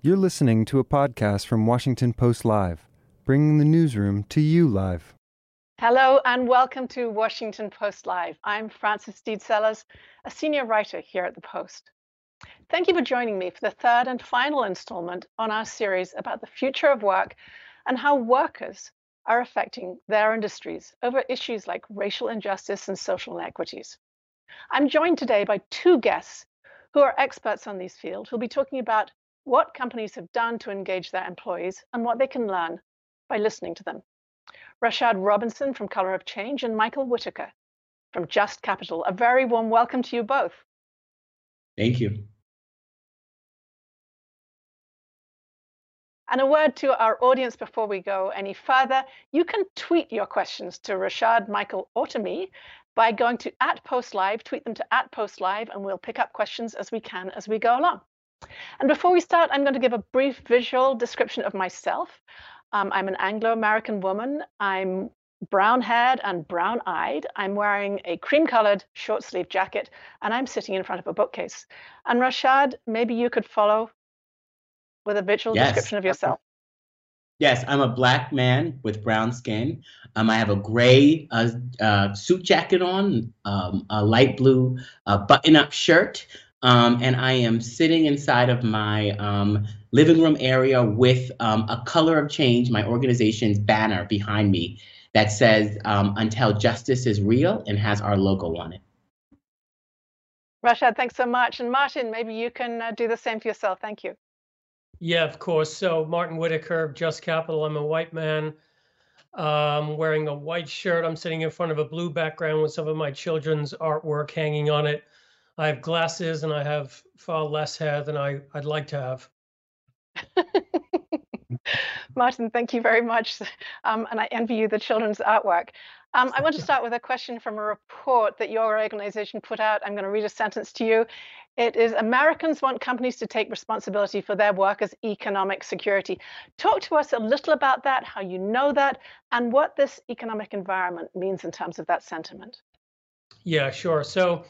You're listening to a podcast from Washington Post Live, bringing the newsroom to you live. Hello and welcome to Washington Post Live. I'm Frances Stead Sellers, a senior writer here at the Post. Thank you for joining me for the third and final installment on our series about the future of work and how workers are affecting their industries over issues like racial injustice and social inequities. I'm joined today by two guests who are experts on these fields who'll be talking about what companies have done to engage their employees and what they can learn by listening to them. Rashad Robinson from Color of Change and Michael Whittaker from Just Capital. A very warm welcome to you both. Thank you. And a word to our audience before we go any further. You can tweet your questions to Rashad, Michael, or to me by going to at post live, tweet them to at post live, and we'll pick up questions as we can as we go along. And before we start, I'm going to give a brief visual description of myself. Um, I'm an Anglo American woman. I'm brown haired and brown eyed. I'm wearing a cream colored short sleeve jacket, and I'm sitting in front of a bookcase. And Rashad, maybe you could follow with a visual yes. description of yourself. Yes, I'm a black man with brown skin. Um, I have a gray uh, uh, suit jacket on, um, a light blue uh, button-up shirt, um, and I am sitting inside of my um, living room area with um, a Color of Change, my organization's banner behind me that says um, "Until Justice is Real" and has our logo on it. Rashad, thanks so much. And Martin, maybe you can uh, do the same for yourself. Thank you. Yeah, of course. So Martin Whittaker, of Just Capital. I'm a white man um, wearing a white shirt. I'm sitting in front of a blue background with some of my children's artwork hanging on it. I have glasses and I have far less hair than I, I'd like to have. Martin, thank you very much. Um, and I envy you the children's artwork. Um, I want to start with a question from a report that your organization put out. I'm going to read a sentence to you. It is Americans want companies to take responsibility for their workers' economic security. Talk to us a little about that, how you know that, and what this economic environment means in terms of that sentiment. Yeah, sure. So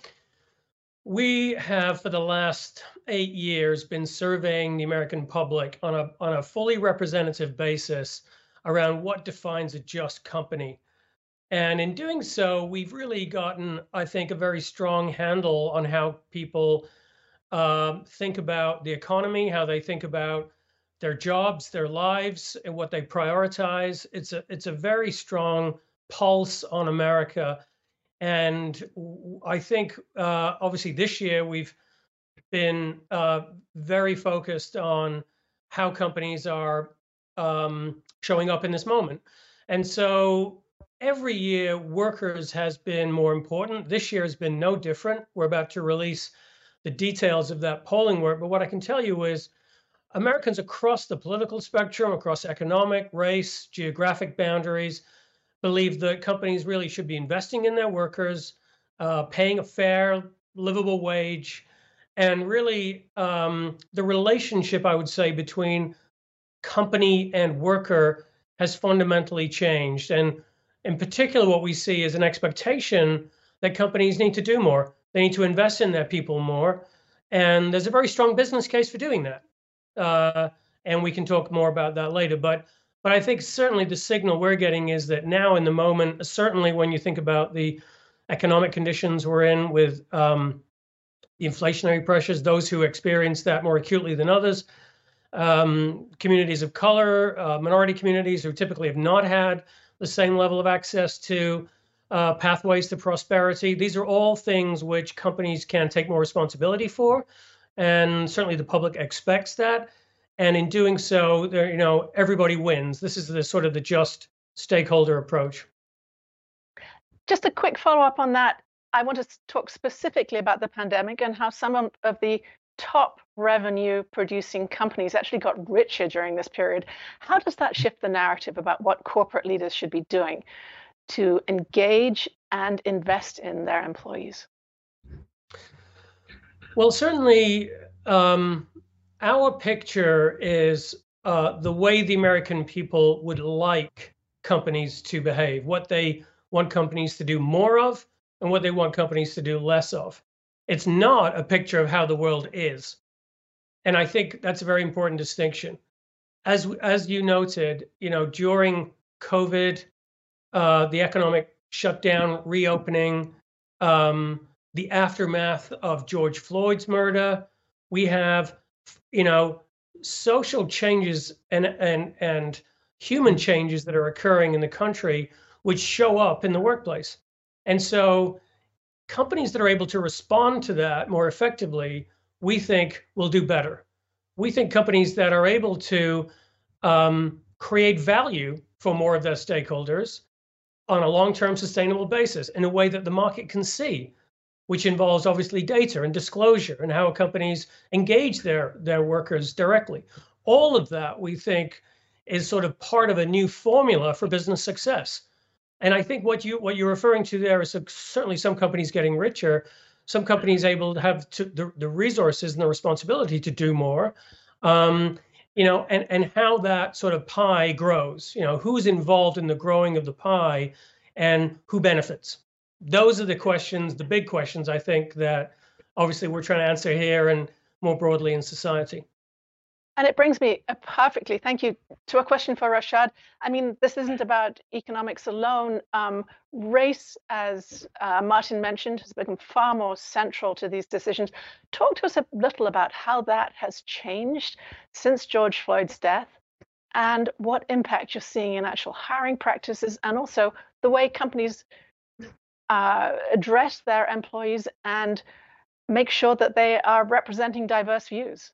we have for the last eight years been surveying the American public on a on a fully representative basis around what defines a just company. And in doing so, we've really gotten, I think, a very strong handle on how people um, think about the economy, how they think about their jobs, their lives, and what they prioritize. It's a it's a very strong pulse on America, and I think uh, obviously this year we've been uh, very focused on how companies are um, showing up in this moment, and so every year workers has been more important. This year has been no different. We're about to release the details of that polling work. But what I can tell you is Americans across the political spectrum, across economic, race, geographic boundaries, believe that companies really should be investing in their workers, uh, paying a fair, livable wage, and really um, the relationship, I would say, between company and worker has fundamentally changed. And in particular, what we see is an expectation that companies need to do more. They need to invest in their people more. And there's a very strong business case for doing that. Uh, and we can talk more about that later. But but I think certainly the signal we're getting is that now in the moment, certainly when you think about the economic conditions we're in with um, the inflationary pressures, those who experience that more acutely than others, um, communities of color, uh, minority communities who typically have not had the same level of access to uh, pathways to prosperity. These are all things which companies can take more responsibility for, and certainly the public expects that. And in doing so, you know, everybody wins. This is the sort of the just stakeholder approach. Just a quick follow up on that. I want to talk specifically about the pandemic and how some of the top revenue producing companies actually got richer during this period. How does that shift the narrative about what corporate leaders should be doing to engage and invest in their employees? Well, certainly, um, our picture is uh, the way the American people would like companies to behave, what they want companies to do more of, and what they want companies to do less of. It's not a picture of how the world is. And I think that's a very important distinction. As, as you noted, you know, during COVID, uh, the economic shutdown, reopening, um, the aftermath of George Floyd's murder, we have, you know, social changes and and and human changes that are occurring in the country which show up in the workplace. And so companies that are able to respond to that more effectively, we think will do better. We think companies that are able to um, create value for more of their stakeholders on a long term sustainable basis in a way that the market can see, which involves obviously data and disclosure and how companies engage their, their workers directly. All of that we think is sort of part of a new formula for business success. And I think what you what you're referring to there is certainly some companies getting richer, some companies able to have to, the, the resources and the responsibility to do more. Um, you know, and and how that sort of pie grows. You know, who's involved in the growing of the pie, and who benefits. Those are the questions, the big questions I think that obviously we're trying to answer here and more broadly in society. And it brings me perfectly, thank you, to a question for Rashad. I mean, this isn't about economics alone. Um, race, as uh, Martin mentioned, has become far more central to these decisions. Talk to us a little about how that has changed since George Floyd's death and what impact you're seeing in actual hiring practices and also the way companies uh, address their employees and make sure that they are representing diverse views.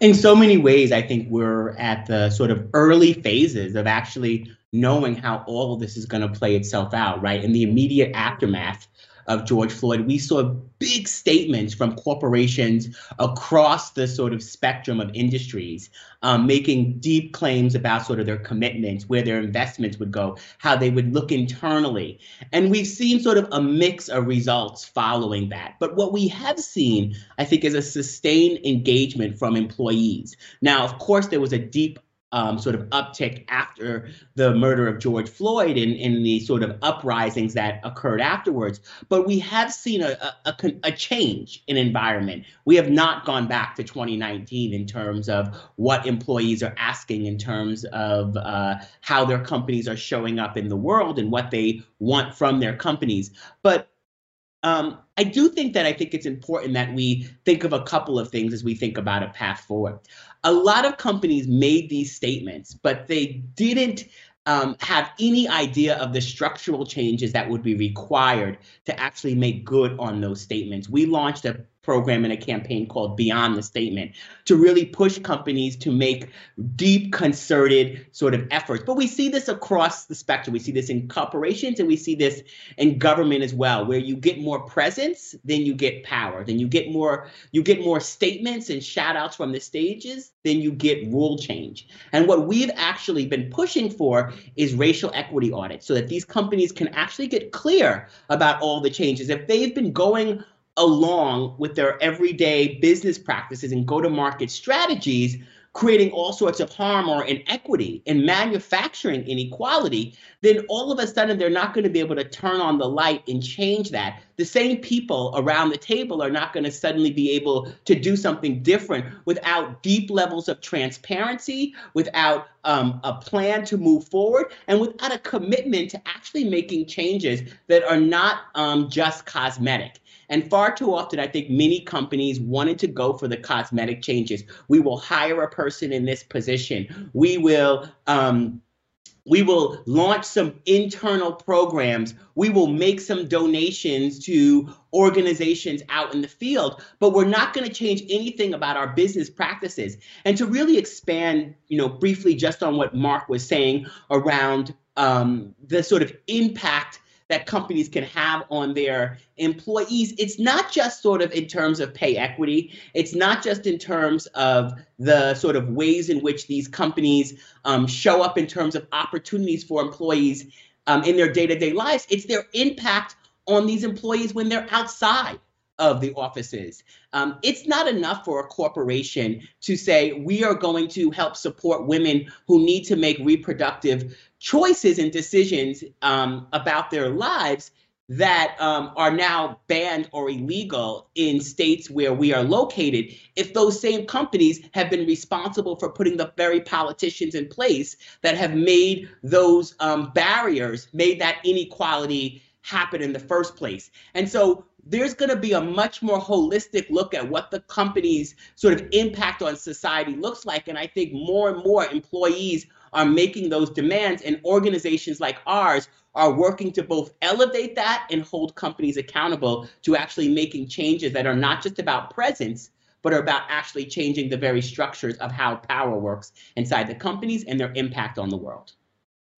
In so many ways, I think we're at the sort of early phases of actually knowing how all of this is going to play itself out, right? In the immediate aftermath of George Floyd, we saw big statements from corporations across the sort of spectrum of industries, um, making deep claims about sort of their commitments, where their investments would go, how they would look internally. And we've seen sort of a mix of results following that. But what we have seen, I think, is a sustained engagement from employees. Now, of course, there was a deep um, sort of uptick after the murder of George Floyd and the sort of uprisings that occurred afterwards. But we have seen a, a, a, change in environment. We have not gone back to 2019 in terms of what employees are asking in terms of uh, how their companies are showing up in the world and what they want from their companies. But um, I do think that I think it's important that we think of a couple of things as we think about a path forward. A lot of companies made these statements, but they didn't um, have any idea of the structural changes that would be required to actually make good on those statements. We launched a program and a campaign called Beyond the Statement to really push companies to make deep, concerted sort of efforts. But we see this across the spectrum. We see this in corporations and we see this in government as well, where you get more presence, then you get power, then you get more you get more statements and shout outs from the stages, then you get rule change. And what we've actually been pushing for is racial equity audits so that these companies can actually get clear about all the changes. If they've been going along with their everyday business practices and go to market strategies, creating all sorts of harm or inequity and manufacturing inequality, then all of a sudden they're not going to be able to turn on the light and change that. The same people around the table are not going to suddenly be able to do something different without deep levels of transparency, without um, a plan to move forward, and without a commitment to actually making changes that are not um, just cosmetic. And far too often, I think many companies wanted to go for the cosmetic changes. We will hire a person in this position. We will. Um, we will launch some internal programs. We will make some donations to organizations out in the field, but we're not going to change anything about our business practices. And to really expand, you know, briefly just on what Mark was saying around um, the sort of impact that companies can have on their employees, it's not just sort of in terms of pay equity. It's not just in terms of the sort of ways in which these companies um, show up in terms of opportunities for employees um, in their day to day lives. It's their impact on these employees when they're outside of the offices. Um, it's not enough for a corporation to say, we are going to help support women who need to make reproductive choices and decisions um, about their lives that um, are now banned or illegal in states where we are located if those same companies have been responsible for putting the very politicians in place that have made those um, barriers, made that inequality happen in the first place. And so there's going to be a much more holistic look at what the company's sort of impact on society looks like. And I think more and more employees are making those demands, and organizations like ours are working to both elevate that and hold companies accountable to actually making changes that are not just about presence, but are about actually changing the very structures of how power works inside the companies and their impact on the world.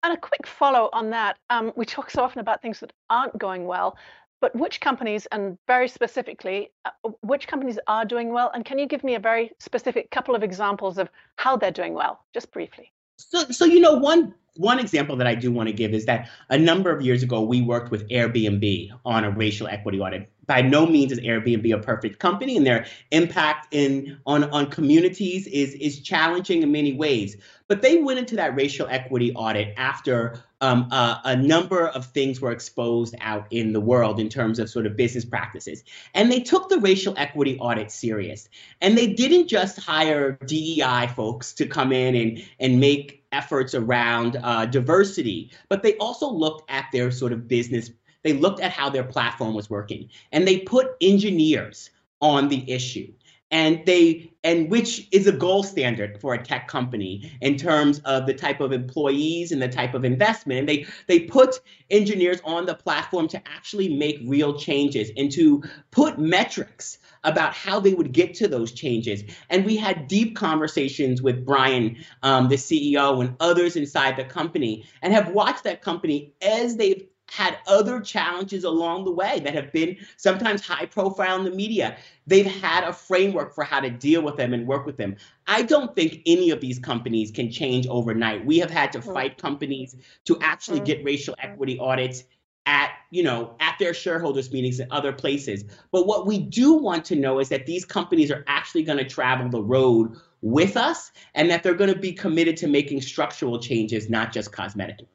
And a quick follow on that. Um, we talk so often about things that aren't going well, but which companies, and very specifically, uh, which companies are doing well? And can you give me a very specific couple of examples of how they're doing well, just briefly? So, so you know, one one example that I do want to give is that a number of years ago, we worked with Airbnb on a racial equity audit. By no means is Airbnb a perfect company, and their impact in on, on communities is, is challenging in many ways. But they went into that racial equity audit after um, a number of things were exposed out in the world in terms of sort of business practices. And they took the racial equity audit serious. And they didn't just hire DEI folks to come in and, and make efforts around uh, diversity, but they also looked at their sort of business. They looked at how their platform was working, and they put engineers on the issue and they and which is a gold standard for a tech company in terms of the type of employees and the type of investment and they they put engineers on the platform to actually make real changes and to put metrics about how they would get to those changes. And we had deep conversations with Brian, um, the CEO, and others inside the company, and have watched that company as they've had other challenges along the way that have been sometimes high profile in the media. They've had a framework for how to deal with them and work with them. I don't think any of these companies can change overnight. We have had to mm. fight companies to actually mm. get racial equity audits at you know at their shareholders meetings and other places but what we do want to know is that these companies are actually going to travel the road with us and that they're going to be committed to making structural changes not just cosmetic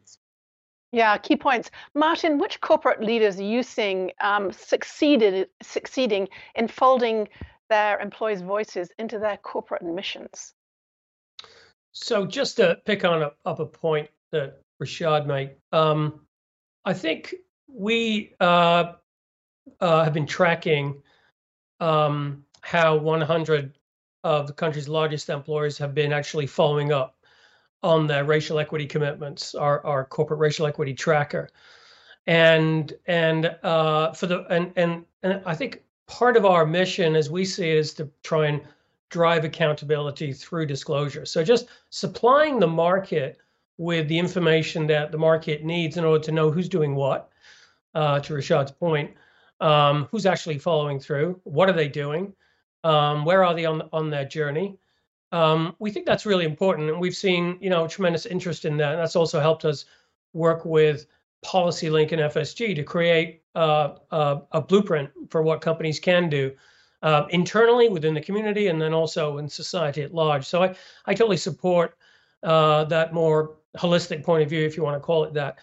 yeah key points. Martin which corporate leaders are you seeing um, succeeded succeeding in folding their employees voices into their corporate missions? So just to pick on a, up a point that rashad made um, I think we uh, uh, have been tracking um, how 100 of the country's largest employers have been actually following up on their racial equity commitments, our, our corporate racial equity tracker. And and uh, for the and and and I think part of our mission, as we see it, is to try and drive accountability through disclosure. So just supplying the market with the information that the market needs in order to know who's doing what. Uh, to Rashad's point, um, who's actually following through? What are they doing? Um, where are they on on their journey? Um, we think that's really important, and we've seen you know tremendous interest in that. And that's also helped us work with PolicyLink and FSG to create uh, a, a, blueprint for what companies can do uh, internally within the community, and then also in society at large. So I I totally support uh, that more holistic point of view, if you want to call it that.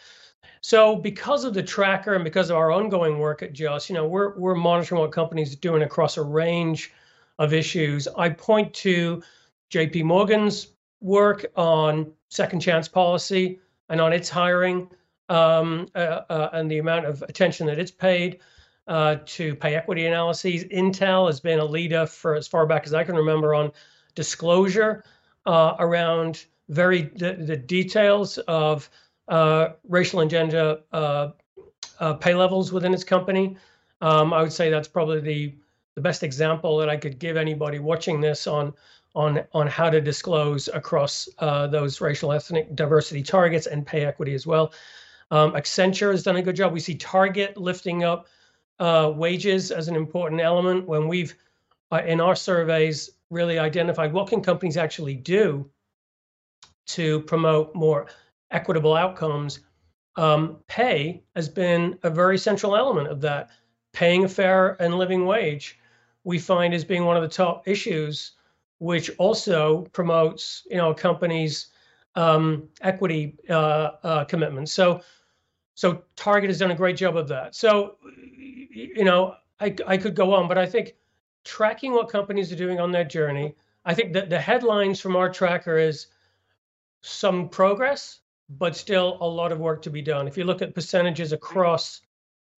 So because of the tracker and because of our ongoing work at JUST, you know, we're we're monitoring what companies are doing across a range of issues. I point to JP Morgan's work on second chance policy and on its hiring um, uh, uh, and the amount of attention that it's paid uh, to pay equity analyses. Intel has been a leader for as far back as I can remember on disclosure uh, around very the, the details of uh, racial and gender uh, pay levels within its company. Um, I would say that's probably the the best example that I could give anybody watching this on on on how to disclose across uh, those racial ethnic diversity targets and pay equity as well. Um, Accenture has done a good job. We see Target lifting up uh, wages as an important element when we've, uh, in our surveys, really identified what can companies actually do to promote more equitable outcomes. Um, pay has been a very central element of that. Paying a fair and living wage, we find as being one of the top issues, which also promotes, you know, companies' um, equity uh, uh, commitments. So, so Target has done a great job of that. So, you know, I, I could go on, but I think tracking what companies are doing on their journey. I think that the headlines from our tracker is some progress, but still a lot of work to be done. If you look at percentages across,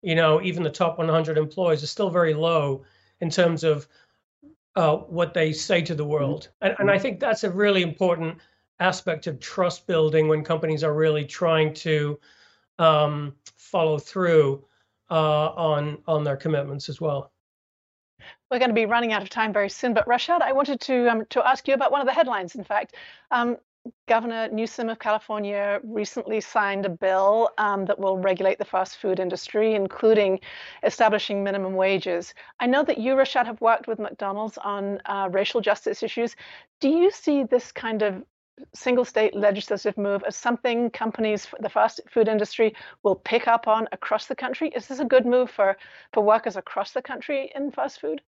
you know, even the top 100 employees are still very low in terms of uh, what they say to the mm-hmm. world. And, and I think that's a really important aspect of trust building when companies are really trying to um, follow through uh, on on their commitments as well. We're going to be running out of time very soon, but Rashad, I wanted to um, to ask you about one of the headlines. In fact, um, Governor Newsom of California recently signed a bill um, that will regulate the fast food industry, including establishing minimum wages. I know that you, Rashad, have worked with McDonald's on uh, racial justice issues. Do you see this kind of single state legislative move as something companies, the fast food industry, will pick up on across the country? Is this a good move for, for workers across the country in fast food?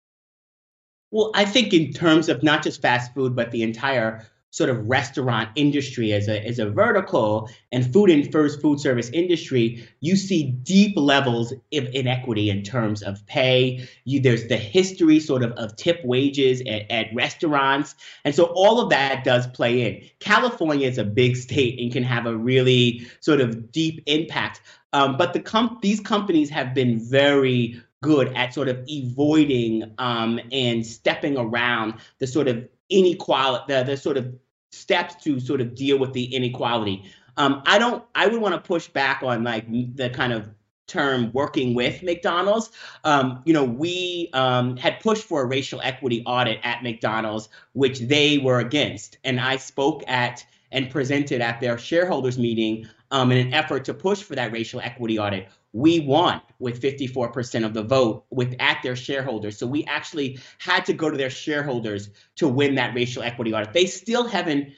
Well, I think in terms of not just fast food, but the entire sort of restaurant industry as a as a vertical and food and first food service industry, you see deep levels of inequity in terms of pay. You, there's the history sort of of tip wages at, at restaurants, and so all of that does play in. California is a big state and can have a really sort of deep impact. Um, but the com- these companies have been very good at sort of avoiding um, and stepping around the sort of inequality, the, the sort of steps to sort of deal with the inequality. Um, I don't. I would want to push back on like the kind of term working with McDonald's. Um, you know, we um, had pushed for a racial equity audit at McDonald's, which they were against, and I spoke at and presented at their shareholders meeting um, in an effort to push for that racial equity audit we won with 54% of the vote with at their shareholders. So we actually had to go to their shareholders to win that racial equity audit. They still haven't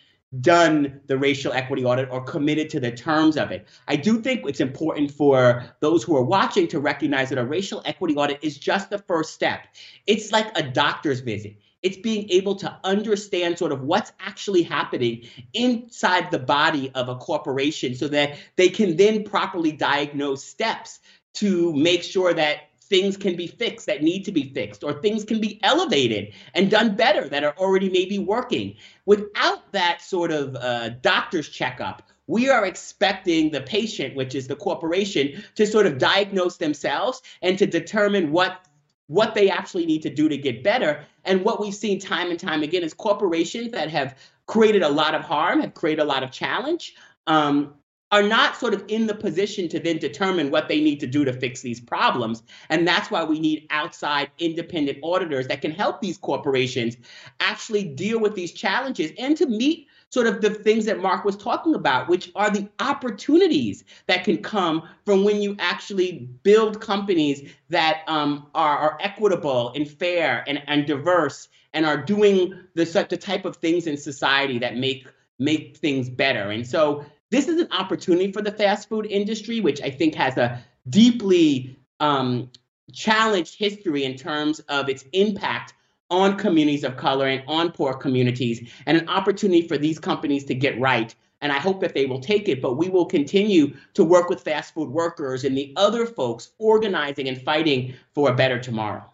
done the racial equity audit or committed to the terms of it. I do think it's important for those who are watching to recognize that a racial equity audit is just the first step. It's like a doctor's visit. It's being able to understand sort of what's actually happening inside the body of a corporation so that they can then properly diagnose steps to make sure that things can be fixed that need to be fixed or things can be elevated and done better that are already maybe working. Without that sort of uh, doctor's checkup, we are expecting the patient, which is the corporation, to sort of diagnose themselves and to determine what what they actually need to do to get better. And what we've seen time and time again is corporations that have created a lot of harm, have created a lot of challenge, um, are not sort of in the position to then determine what they need to do to fix these problems. And that's why we need outside independent auditors that can help these corporations actually deal with these challenges and to meet sort of the things that Mark was talking about, which are the opportunities that can come from when you actually build companies that um, are, are equitable and fair and, and diverse and are doing the, the type of things in society that make make things better. And so this is an opportunity for the fast food industry, which I think has a deeply um, challenged history in terms of its impact on communities of color and on poor communities, and an opportunity for these companies to get right. And I hope that they will take it, but we will continue to work with fast food workers and the other folks organizing and fighting for a better tomorrow.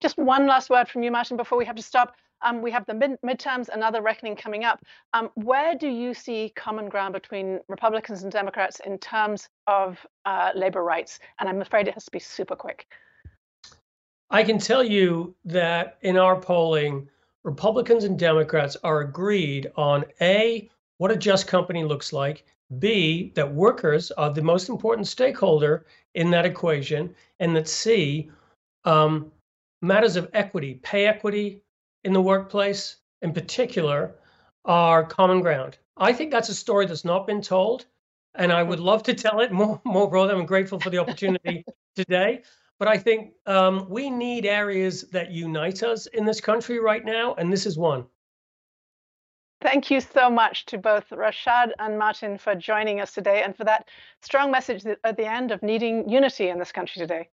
Just one last word from you, Martin, before we have to stop. Um, we have the mid- midterms, another reckoning coming up. Um, where do you see common ground between Republicans and Democrats in terms of uh, labor rights? And I'm afraid it has to be super quick. I can tell you that in our polling, Republicans and Democrats are agreed on A, what a just company looks like, B, that workers are the most important stakeholder in that equation, and that C, um, matters of equity, pay equity in the workplace in particular, are common ground. I think that's a story that's not been told And I would love to tell it more, more broadly. I'm grateful for the opportunity today. But I think um, we need areas that unite us in this country right now, and this is one. Thank you so much to both Rashad and Martin for joining us today and for that strong message at the end of needing unity in this country today.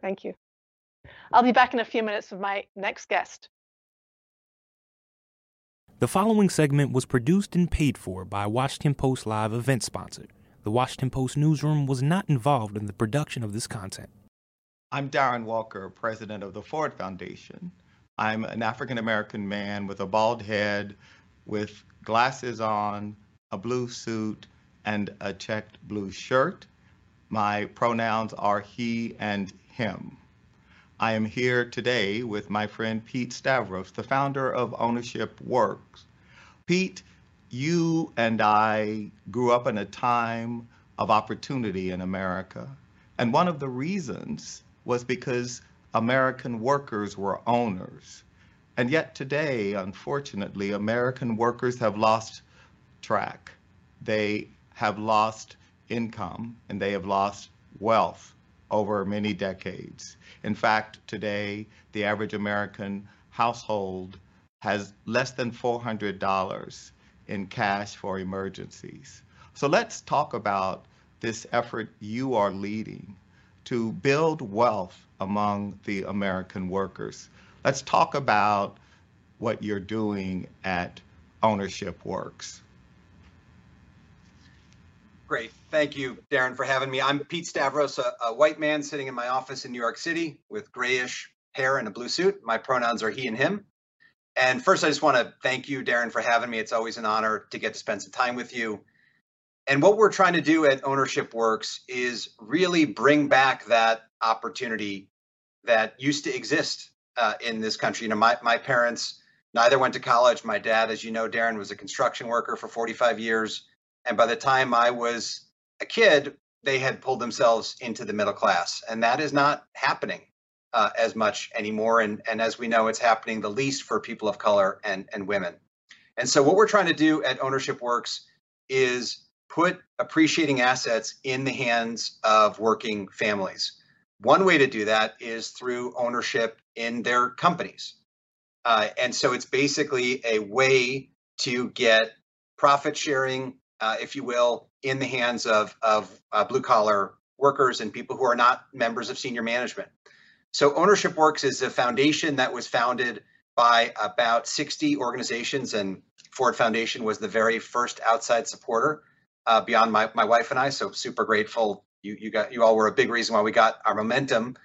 Thank you. I'll be back in a few minutes with my next guest. The following segment was produced and paid for by Washington Post Live event sponsor. The Washington Post newsroom was not involved in the production of this content. I'm Darren Walker, president of the Ford Foundation. I'm an African American man with a bald head, with glasses on, a blue suit, and a checked blue shirt. My pronouns are he and him. I am here today with my friend Pete Stavros, the founder of Ownership Works. Pete you and I grew up in a time of opportunity in America. And one of the reasons was because American workers were owners. And yet today, unfortunately, American workers have lost track. They have lost income and they have lost wealth over many decades. In fact, today, the average American household has less than $400 in cash for emergencies. So let's talk about this effort you are leading to build wealth among the American workers. Let's talk about what you're doing at Ownership Works. Great. Thank you, Darren, for having me. I'm Pete Stavros, a, a, white man sitting in my office in New York City with grayish hair and a blue suit. My pronouns are he and him. And first, I just want to thank you, Darren, for having me. It's always an honor to get to spend some time with you. And what we're trying to do at Ownership Works is really bring back that opportunity that used to exist uh, in this country. You know, my, my parents neither went to college. My dad, as you know, Darren, was a construction worker for 45 years. And by the time I was a kid, they had pulled themselves into the middle class. And that is not happening uh, as much anymore. And, and as we know, it's happening the least for people of color and, and women. And so, what we're trying to do at Ownership Works is put appreciating assets in the hands of working families. One way to do that is through ownership in their companies. Uh, and so, it's basically a way to get profit sharing, uh, if you will, in the hands of, of uh, blue collar workers and people who are not members of senior management. So Ownership Works is a foundation that was founded by about 60 organizations, and Ford Foundation was the very first outside supporter uh, beyond my, my wife and I. So super grateful. You you got you all were a big reason why we got our momentum.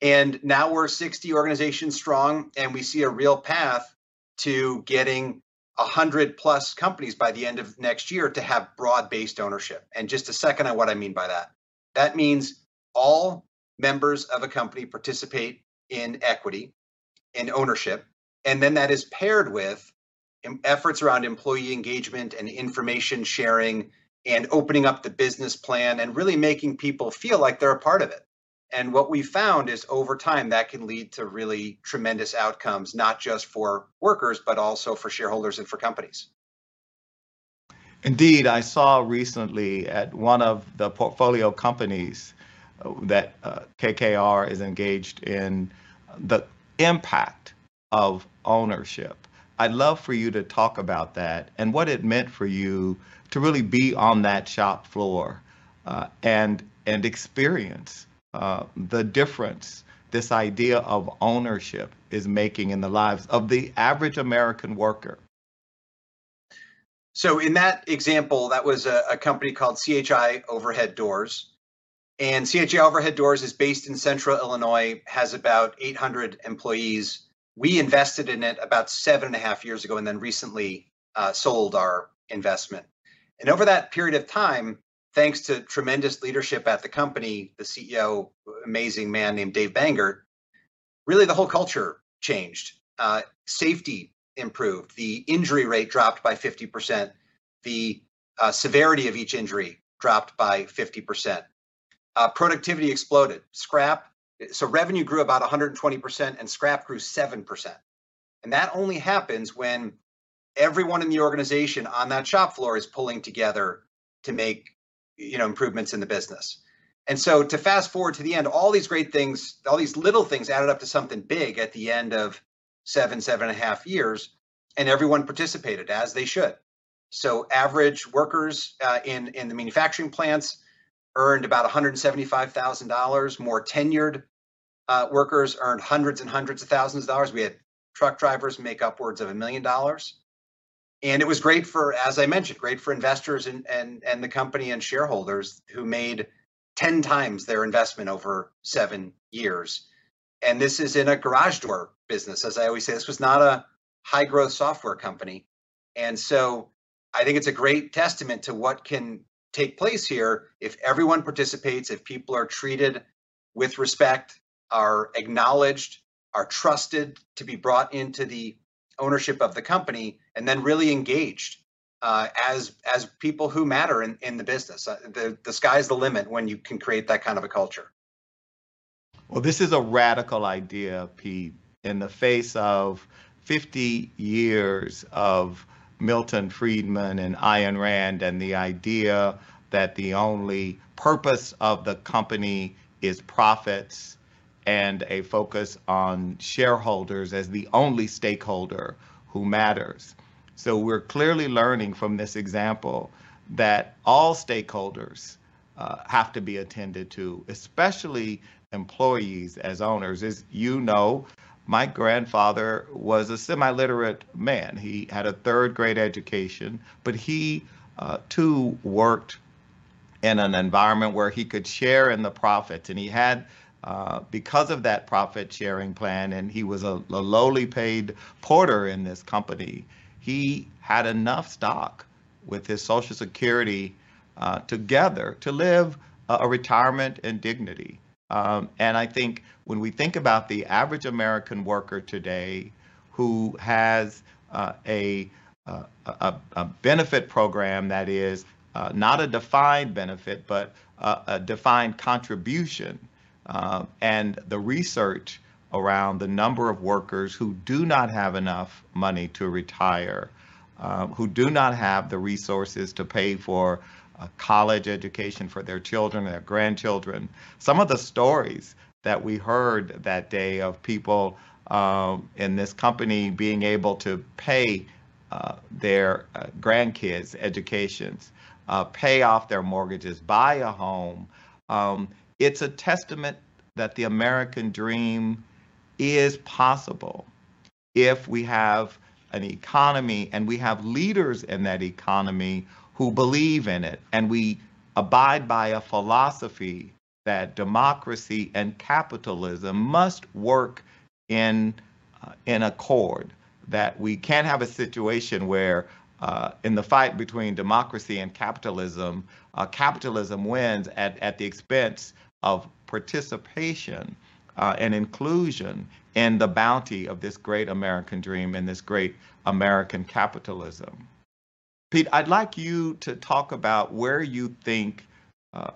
And now we're 60 organizations strong, and we see a real path to getting 100 plus companies by the end of next year to have broad based ownership. And just a second on what I mean by that. That means all members of a company participate in equity, and ownership, and then that is paired with efforts around employee engagement and information sharing and opening up the business plan and really making people feel like they're a part of it. And what we found is over time that can lead to really tremendous outcomes, not just for workers, but also for shareholders and for companies. Indeed, I saw recently at one of the portfolio companies that uh, KKR is engaged in the impact of ownership. I'd love for you to talk about that and what it meant for you to really be on that shop floor uh, and and experience uh, the difference this idea of ownership is making in the lives of the average American worker. So, in that example, that was a, a company called CHI Overhead Doors. And CHI Overhead Doors is based in central Illinois, has about 800 employees. We invested in it about seven and a half years ago and then recently uh, sold our investment. And over that period of time, thanks to tremendous leadership at the company, the CEO, amazing man named Dave Bangert, really the whole culture changed. Uh, safety improved. The injury rate dropped by 50%. The uh, severity of each injury dropped by 50% uh, productivity exploded. Scrap, so revenue grew about 120% and scrap grew 7%. And that only happens when everyone in the organization on that shop floor is pulling together to make you know improvements in the business. And so to fast forward to the end, all these great things, all these little things added up to something big at the end of seven, seven and a half years, and everyone participated as they should. So average workers uh, in in the manufacturing plants earned about $175,000. More tenured uh, workers earned hundreds and hundreds of thousands of dollars. We had truck drivers make upwards of a million dollars. And it was great for, as I mentioned, great for investors and, and, and the company and shareholders who made 10 times their investment over seven years. And this is in a garage door business. As I always say, this was not a high growth software company. And so I think it's a great testament to what can take place here if everyone participates, if people are treated with respect, are acknowledged, are trusted to be brought into the ownership of the company, and then really engaged uh, as as people who matter in, in the business. Uh, the the sky's the limit when you can create that kind of a culture. Well, this is a radical idea, Pete, in the face of 50 years of Milton Friedman and Ayn Rand and the idea that the only purpose of the company is profits and a focus on shareholders as the only stakeholder who matters. So we're clearly learning from this example that all stakeholders uh, have to be attended to, especially employees as owners. As you know, my grandfather was a semi-literate man. He had a third grade education, but he uh, too worked in an environment where he could share in the profits. And he had, uh, because of that profit sharing plan, and he was a, a lowly paid porter in this company, he had enough stock with his Social Security uh, together to live a, retirement and dignity. Um, and I think when we think about the average American worker today who has uh, a, uh, a, a, benefit program that is uh, not a defined benefit, but a defined contribution, uh, and the research around the number of workers who do not have enough money to retire, um, who do not have the resources to pay for a college education for their children, their grandchildren. Some of the stories that we heard that day of people um, in this company being able to pay uh, their uh, grandkids' educations, uh, pay off their mortgages, buy a home. Um, it's a testament that the American dream is possible if we have an economy and we have leaders in that economy who believe in it. And we abide by a philosophy that democracy and capitalism must work in uh, in accord that we can't have a situation where uh, in the fight between democracy and capitalism uh, capitalism wins at, at the expense of participation uh, and inclusion in the bounty of this great American dream and this great American capitalism. Pete, I'd like you to talk about where you think uh,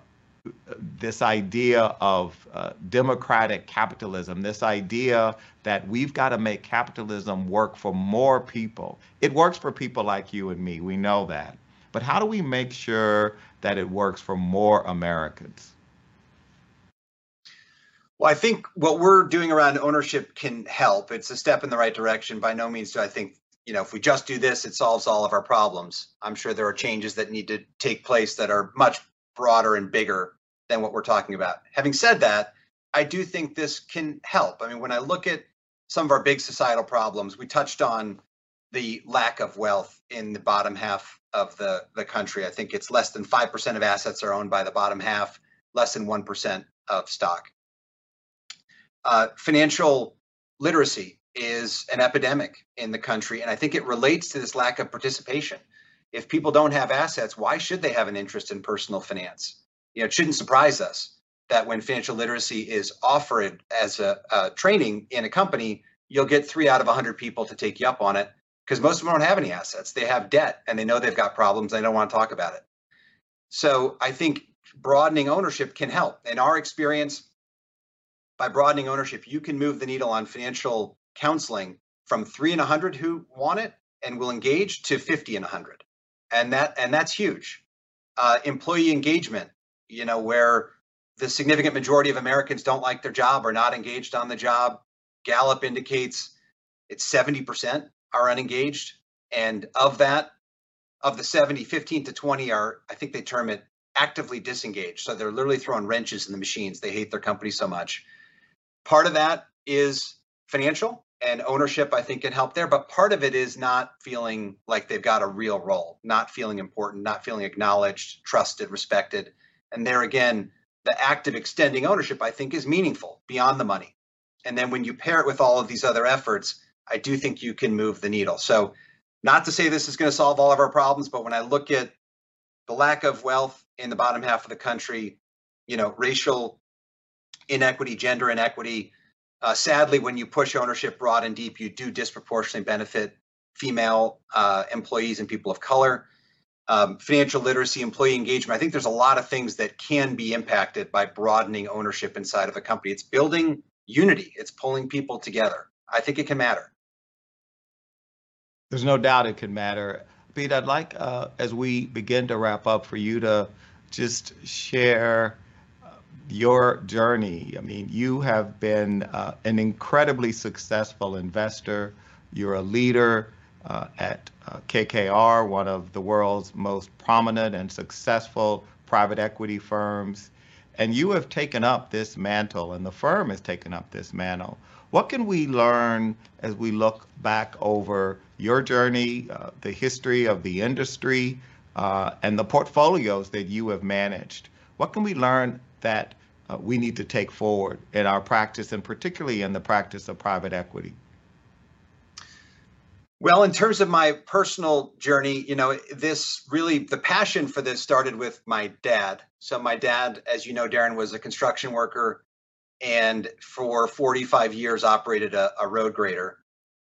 this idea of uh, democratic capitalism, this idea that we've got to make capitalism work for more people. It works for people like you and me, we know that. But how do we make sure that it works for more Americans? Well, I think what we're doing around ownership can help. It's a step in the right direction. By no means do I think you know, if we just do this, it solves all of our problems. I'm sure there are changes that need to take place that are much broader and bigger than what we're talking about. Having said that, I do think this can help. I mean, when I look at some of our big societal problems, we touched on the lack of wealth in the bottom half of the, the country. I think it's less than 5% of assets are owned by the bottom half, less than 1% of stock. Uh, financial literacy is an epidemic in the country. And I think it relates to this lack of participation. If people don't have assets, why should they have an interest in personal finance? You know, it shouldn't surprise us that when financial literacy is offered as a, a training in a company, you'll get three out of 100 people to take you up on it because most of them don't have any assets. They have debt and they know they've got problems. They don't want to talk about it. So I think broadening ownership can help. In our experience, by broadening ownership, you can move the needle on financial counseling from three in a hundred who want it and will engage to 50 and 100. And that and that's huge. Uh, employee engagement, you know, where the significant majority of Americans don't like their job or not engaged on the job. Gallup indicates it's 70% are unengaged. And of that, of the 70, 15 to 20 are, I think they term it actively disengaged. So they're literally throwing wrenches in the machines. They hate their company so much. Part of that is financial and ownership, I think, can help there. But part of it is not feeling like they've got a real role, not feeling important, not feeling acknowledged, trusted, respected. And there again, the act of extending ownership, I think, is meaningful beyond the money. And then when you pair it with all of these other efforts, I do think you can move the needle. So, not to say this is going to solve all of our problems, but when I look at the lack of wealth in the bottom half of the country, you know, racial inequity, gender inequity, uh, sadly, when you push ownership broad and deep, you do disproportionately benefit female uh, employees and people of color um, financial literacy, employee engagement. I think there's a lot of things that can be impacted by broadening ownership inside of a company. It's building unity, it's pulling people together. I think it can matter. There's no doubt it can matter. Pete, I'd like, uh, as we begin to wrap up, for you to just share your journey. I mean, you have been uh, an incredibly successful investor. You're a leader uh, at uh, KKR, one of the world's most prominent and successful private equity firms. And you have taken up this mantle, and the firm has taken up this mantle. What can we learn as we look back over your journey, uh, the history of the industry, uh, and the portfolios that you have managed? What can we learn that uh, we need to take forward in our practice, and particularly in the practice of private equity? Well, in terms of my personal journey, you know, this really, the passion for this started with my dad. So, my dad, as you know, Darren, was a construction worker and for 45 years operated a, a road grader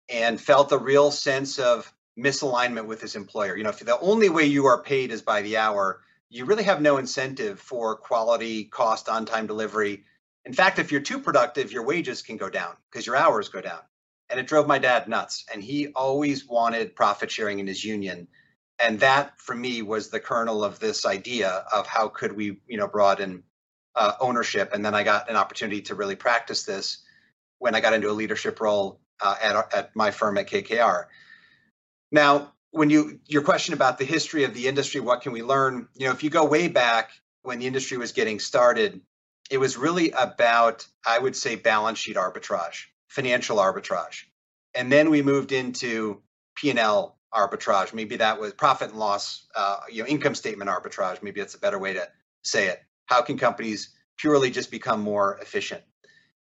and felt a real sense of misalignment with his employer. You know, if the only way you are paid is by the hour, you really have no incentive for quality, cost, on time delivery. In fact, if you're too productive, your wages can go down because your hours go down and it drove my dad nuts. And he always wanted profit sharing in his union. And that for me was the kernel of this idea of how could we, you know, broaden uh, ownership. And then I got an opportunity to really practice this when I got into a leadership role uh, at, at my firm at KKR. Now, when you your question about the history of the industry, what can we learn? You know, if you go way back when the industry was getting started, it was really about, I would say, balance sheet arbitrage financial arbitrage. And then we moved into P&L arbitrage. Maybe that was profit and loss, uh, you know, income statement arbitrage. Maybe that's a better way to say it. How can companies purely just become more efficient?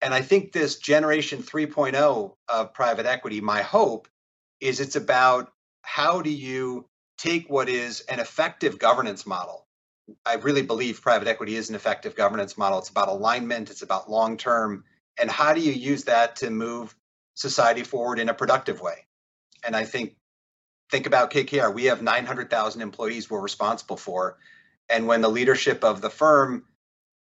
And I think this generation 3.0 of private equity, my hope is it's about how do you take what is an effective governance model? I really believe private equity is an effective governance model. It's about alignment, it's about long term and how do you use that to move society forward in a productive way and i think think about kkr we have 900000 employees we're responsible for and when the leadership of the firm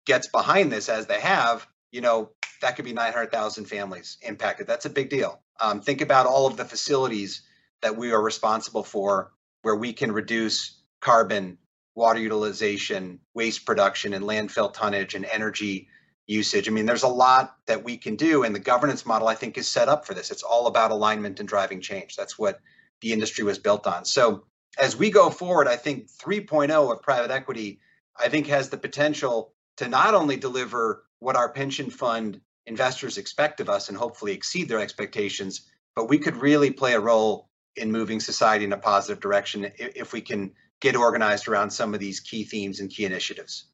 gets behind this as they have you know that could be 900000 families impacted that's a big deal um, think about all of the facilities that we are responsible for where we can reduce carbon water utilization waste production and landfill tonnage and energy usage. I mean, there's a lot that we can do, and the governance model I think is set up for this. It's all about alignment and driving change. That's what the industry was built on. So as we go forward, I think 3.0 of private equity, I think has the potential to not only deliver what our pension fund investors expect of us and hopefully exceed their expectations, but we could really play a role in moving society in a positive direction if we can get organized around some of these key themes and key initiatives.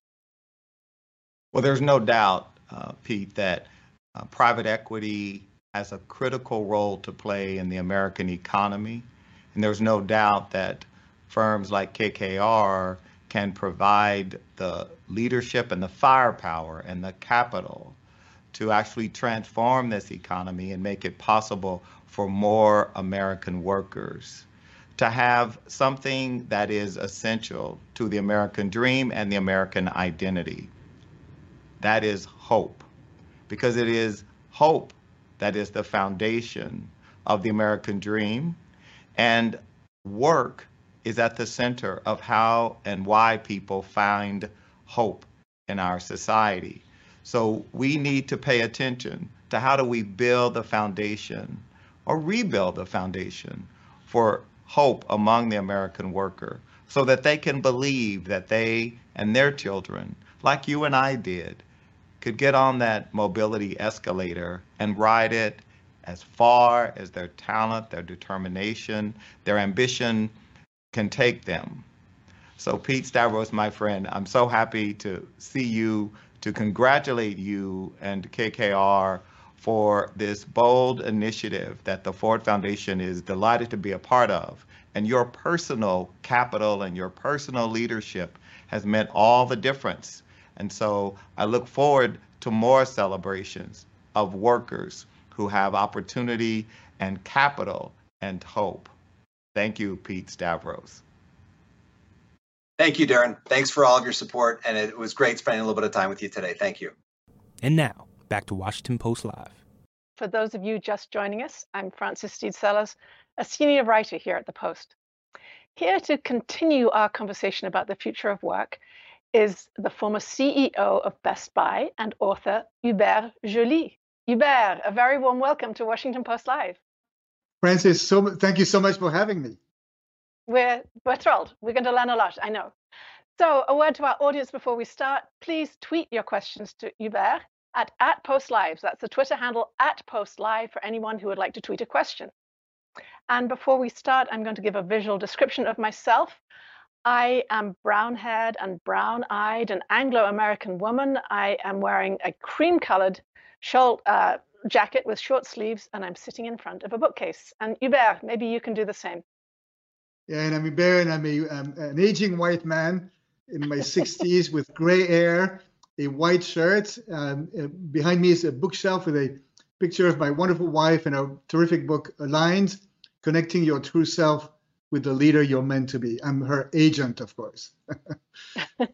Well, there's no doubt, uh, Pete, that uh, private equity has a critical role to play in the American economy. And there's no doubt that firms like KKR can provide the leadership and the firepower and the capital to actually transform this economy and make it possible for more American workers to have something that is essential to the American dream and the American identity. That is hope, because it is hope that is the foundation of the American dream. And work is at the center of how and why people find hope in our society. So we need to pay attention to how do we build the foundation or rebuild the foundation for hope among the American worker so that they can believe that they and their children, like you and I did, could get on that mobility escalator and ride it as far as their talent, their determination, their ambition can take them. So, Pete Stavros, my friend, I'm so happy to see you, to congratulate you and KKR for this bold initiative that the Ford Foundation is delighted to be a part of. And your personal capital and your personal leadership has meant all the difference. And so I look forward to more celebrations of workers who have opportunity and capital and hope. Thank you, Pete Stavros. Thank you, Darren. Thanks for all of your support, and it was great spending a little bit of time with you today. Thank you. And now, back to Washington Post Live. For those of you just joining us, I'm Frances Stead Sellers, a senior writer here at the Post. Here to continue our conversation about the future of work is the former CEO of Best Buy and author Hubert Joly. Hubert, a very warm welcome to Washington Post Live. Frances, so thank you so much for having me. We're, we're thrilled. We're going to learn a lot, I know. So, a word to our audience before we start. Please tweet your questions to Hubert at, at PostLive. That's the Twitter handle at PostLive for anyone who would like to tweet a question. And before we start, I'm going to give a visual description of myself. I am brown haired and brown eyed, an Anglo American woman. I am wearing a cream colored uh, jacket with short sleeves, and I'm sitting in front of a bookcase. And Hubert, maybe you can do the same. Yeah, and I'm Hubert, and I'm a, um, an aging white man in my 60s with gray hair, a white shirt. Um, behind me is a bookshelf with a picture of my wonderful wife and a terrific book, Aligned Connecting Your True Self with the Leader You're Meant to Be. I'm her agent, of course.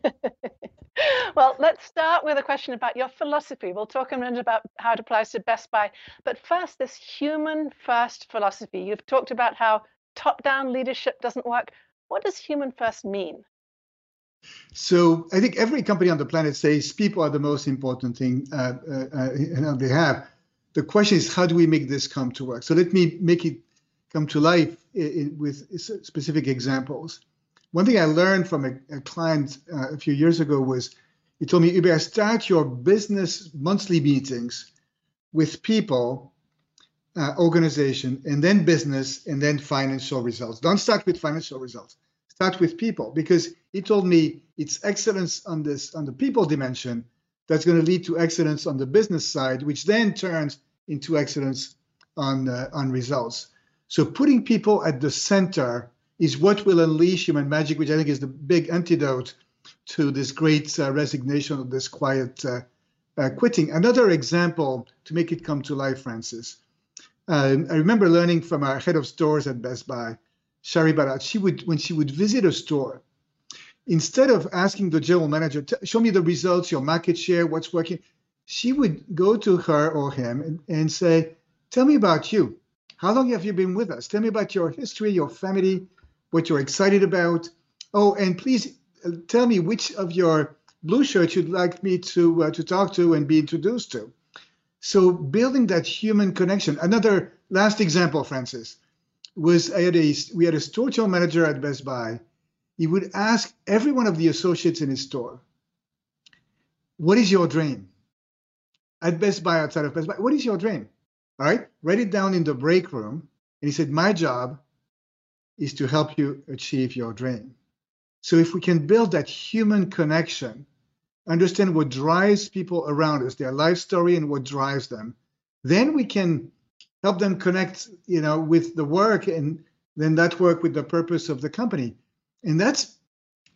well, let's start with a question about your philosophy. We'll talk a minute about how it applies to Best Buy. But first, this human first philosophy. You've talked about how top down leadership doesn't work. What does human first mean? So I think every company on the planet says people are the most important thing uh, uh, uh, they have. The question is, how do we make this come to work? So let me make it come to life in, in, with specific examples. One thing I learned from a, a client uh, a few years ago was he told me, Hubert, start your business monthly meetings with people, uh, organization, and then business, and then financial results. Don't start with financial results. Start with people because he told me it's excellence on this on the people dimension that's going to lead to excellence on the business side, which then turns into excellence on uh, on results. So putting people at the center is what will unleash human magic, which I think is the big antidote to this great uh, resignation of this quiet uh, uh, quitting. Another example to make it come to life, Frances. Um, I remember learning from our head of stores at Best Buy, Shari Ballard. She would, when she would visit a store, instead of asking the general manager, "Show me the results, your market share, what's working," she would go to her or him and, and say, "Tell me about you. How long have you been with us? Tell me about your history, your family, what you're excited about. Oh, and please uh, tell me which of your blue shirts you'd like me to uh, to talk to and be introduced to. So building that human connection. Another last example, Frances, was I had a we had a store channel manager at Best Buy. He would ask every one of the associates in his store, "What is your dream?" At Best Buy, outside of Best Buy, what is your dream? All right, write it down in the break room. And he said, My job is to help you achieve your dream. So if we can build that human connection, understand what drives people around us, their life story and what drives them, then we can help them connect, you know, with the work and then that work with the purpose of the company. And that's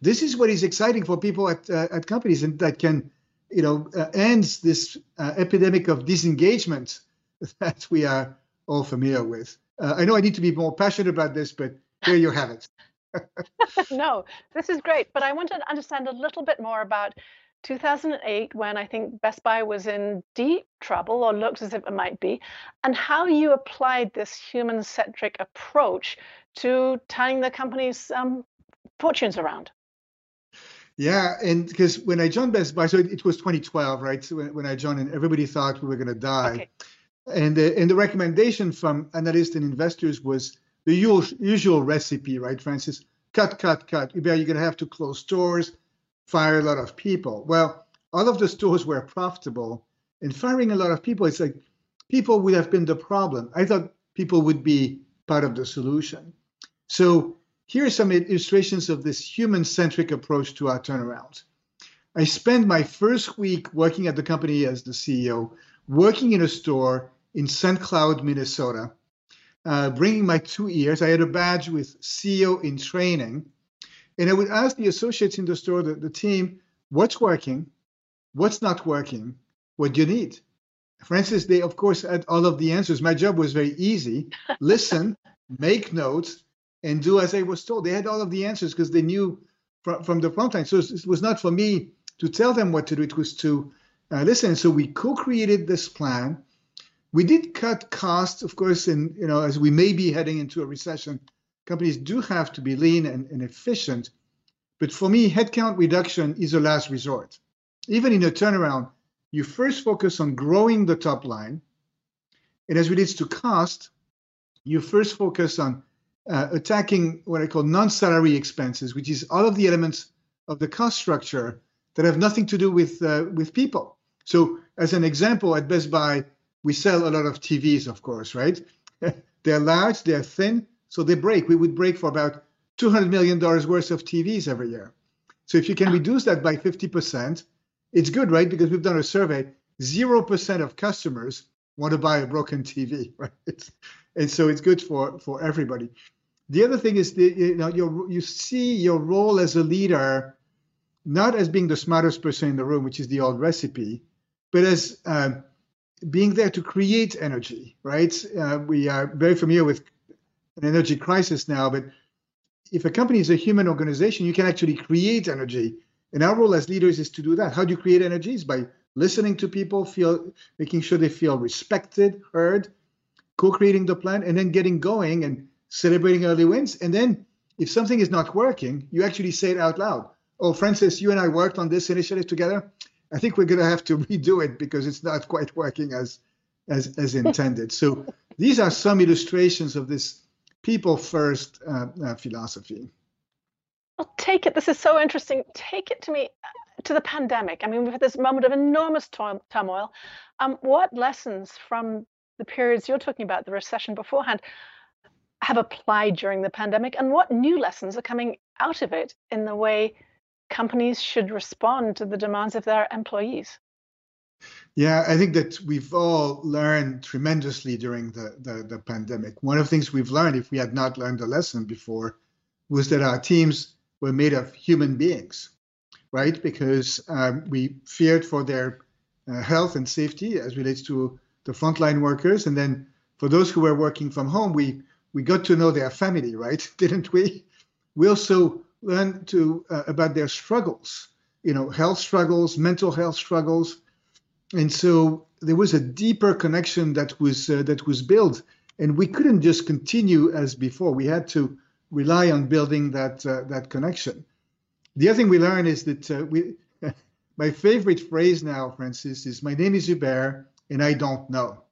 this is what is exciting for people at uh, at companies and that can, you know, uh, ends this uh, epidemic of disengagement that we are all familiar with. Uh, I know I need to be more passionate about this, but here you have it. no, this is great. But I want to understand a little bit more about 2008 when I think Best Buy was in deep trouble or looked as if it might be, and how you applied this human centric approach to turning the company's um, fortunes around. Yeah, and because when I joined Best Buy, so it, it was 2012, right? So when, when, I joined, and everybody thought we were going to die. Okay. And the, and the recommendation from analysts and investors was the usual, usual recipe, right, Frances? Cut, cut, cut. You're going to have to close stores, fire a lot of people. Well, all of the stores were profitable, and firing a lot of people, it's like people would have been the problem. I thought people would be part of the solution. So here are some illustrations of this human-centric approach to our turnarounds. I spent my first week working at the company as the CEO, working in a store in St. Cloud, Minnesota, uh, bringing my two ears. I had a badge with CEO in training. And I would ask the associates in the store, the, the team, what's working, what's not working, what do you need? Frances, they of course had all of the answers. My job was very easy listen, make notes, and do as I was told. They had all of the answers because they knew from, from the front line. So it was not for me to tell them what to do, it was to uh, listen. So we co created this plan. We did cut costs, of course, and you know, as we may be heading into a recession, companies do have to be lean and, and efficient. But for me, headcount reduction is a last resort. Even in a turnaround, you first focus on growing the top line. And as relates to cost, you first focus on uh, attacking what I call non-salary expenses, which is all of the elements of the cost structure that have nothing to do with uh, with people. So, as an example, at Best Buy, we sell a lot of TVs, of course, right? they're large, they're thin, so they break. We would break for about $200 million worth of TVs every year. So if you can reduce that by 50%, it's good, right? Because we've done a survey, 0% of customers want to buy a broken TV, right? and so it's good for, for everybody. The other thing is, the, you know, you you see your role as a leader not as being the smartest person in the room, which is the old recipe, but as uh, being there to create energy, right? Uh, we are very familiar with an energy crisis now, but if a company is a human organization, you can actually create energy. And our role as leaders is to do that. How do you create energy? Is by listening to people, feel making sure they feel respected, heard, co-creating the plan, and then getting going and celebrating early wins. And then if something is not working, you actually say it out loud. Oh, Frances, you and I worked on this initiative together. I think we're going to have to redo it because it's not quite working as as as intended. so these are some illustrations of this people first uh, uh, philosophy. Well, take it. This is so interesting. Take it to me to the pandemic. I mean, we've had this moment of enormous turmoil. Um, what lessons from the periods you're talking about, the recession beforehand, have applied during the pandemic, and what new lessons are coming out of it in the way companies should respond to the demands of their employees? Yeah, I think that we've all learned tremendously during the, the, the, pandemic. One of the things we've learned, if we had not learned the lesson before, was that our teams were made of human beings, right? Because um, we feared for their uh, health and safety as relates to the frontline workers. And then for those who were working from home, we, we got to know their family, right? Didn't we? We also learned to uh, about their struggles, you know, health struggles, mental health struggles and so there was a deeper connection that was uh, that was built, and we couldn't just continue as before. We had to rely on building that uh, that connection. The other thing we learned is that uh, we. my favorite phrase now, Frances, is "My name is Hubert, and I don't know,"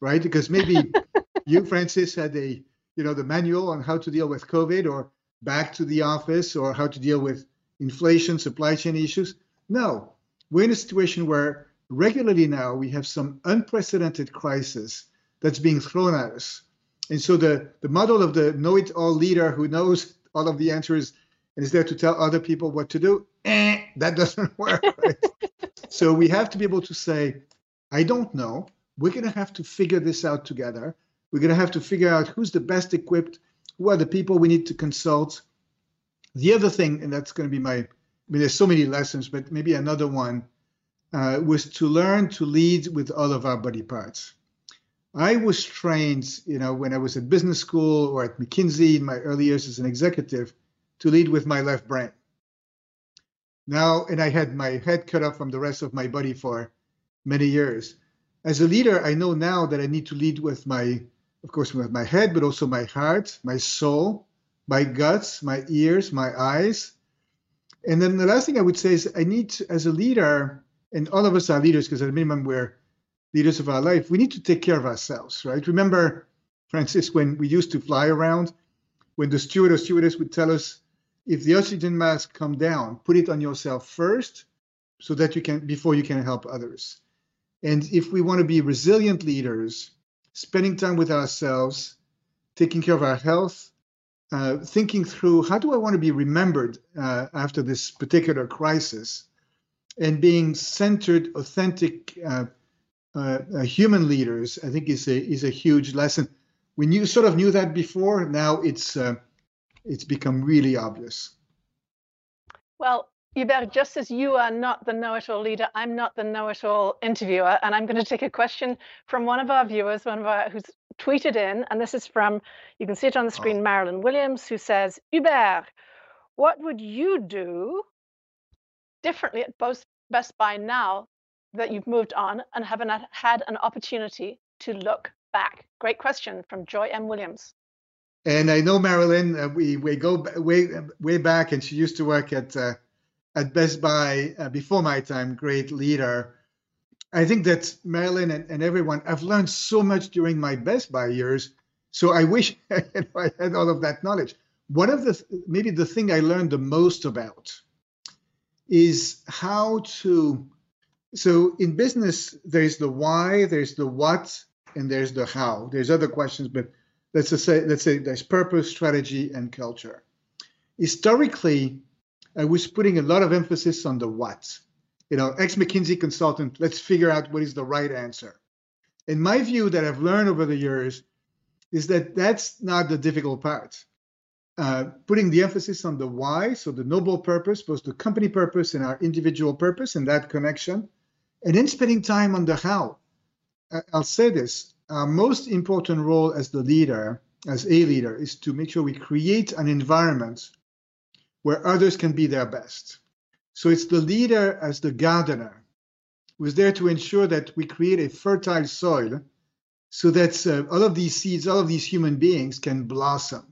right? Because maybe you, Frances, had a you know the manual on how to deal with COVID, or back to the office, or how to deal with inflation, supply chain issues. No, we're in a situation where regularly now we have some unprecedented crisis that's being thrown at us. And so the, the model of the know it all leader who knows all of the answers and is there to tell other people what to do, eh, that doesn't work. Right? so we have to be able to say, I don't know. We're going to have to figure this out together. We're going to have to figure out who's the best equipped, who are the people we need to consult. The other thing, and that's going to be my, I mean, there's so many lessons, but maybe another one uh, was to learn to lead with all of our body parts. I was trained, you know, when I was at business school or at McKinsey in my early years as an executive, to lead with my left brain. Now, and I had my head cut off from the rest of my body for many years. As a leader, I know now that I need to lead with my, of course, with my head, but also my heart, my soul, my guts, my ears, my eyes. And then the last thing I would say is I need to, as a leader, and all of us are leaders because at minimum we're leaders of our life, we need to take care of ourselves, right? Remember, Frances, when we used to fly around, when the steward or stewardess would tell us, if the oxygen mask come down, put it on yourself first so that you can, before you can help others. And if we want to be resilient leaders, spending time with ourselves, taking care of our health, uh, thinking through how do I want to be remembered uh, after this particular crisis, and being centered, authentic, uh, uh, uh, human leaders, I think is a is a huge lesson. We knew sort of knew that before. Now it's uh, it's become really obvious. Well, Hubert, just as you are not the know-it-all leader, I'm not the know-it-all interviewer, and I'm going to take a question from one of our viewers, one of our who's tweeted in, and this is from you can see it on the screen, oh. Marilyn Williams, who says, Hubert, what would you do differently at Best Buy now that you've moved on and haven't had an opportunity to look back? Great question from Joy M. Williams. And I know Marilyn. Uh, we we go way way back, and she used to work at uh, at Best Buy uh, before my time. Great leader. I think that Marilyn and, and everyone. I've learned so much during my Best Buy years. So I wish I had all of that knowledge. One of the maybe the thing I learned the most about is how to so in business, there's the why, there's the what, and there's the how. There's other questions, but let's just say let's say there's purpose, strategy, and culture. Historically, I was putting a lot of emphasis on the what. You know, ex McKinsey consultant, let's figure out what is the right answer. In my view, that I've learned over the years, is that that's not the difficult part. Uh, putting the emphasis on the why, so the noble purpose, both the company purpose and our individual purpose, and that connection, and then spending time on the how. I'll say this our most important role as the leader, as a leader, is to make sure we create an environment where others can be their best. So it's the leader as the gardener who is there to ensure that we create a fertile soil so that uh, all of these seeds, all of these human beings can blossom.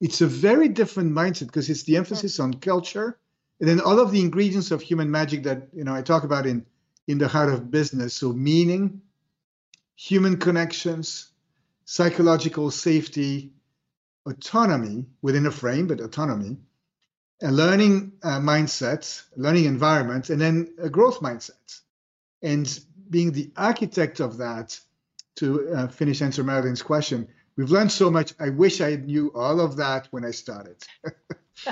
It's a very different mindset because it's the emphasis on culture and then all of the ingredients of human magic that you know I talk about in in the heart of business. So, meaning, human connections, psychological safety, autonomy within a frame, but autonomy, a learning uh, mindset, learning environment, and then a growth mindset. And being the architect of that, to uh, finish answer Marilyn's question, we've learned so much. I wish I knew all of that when I started.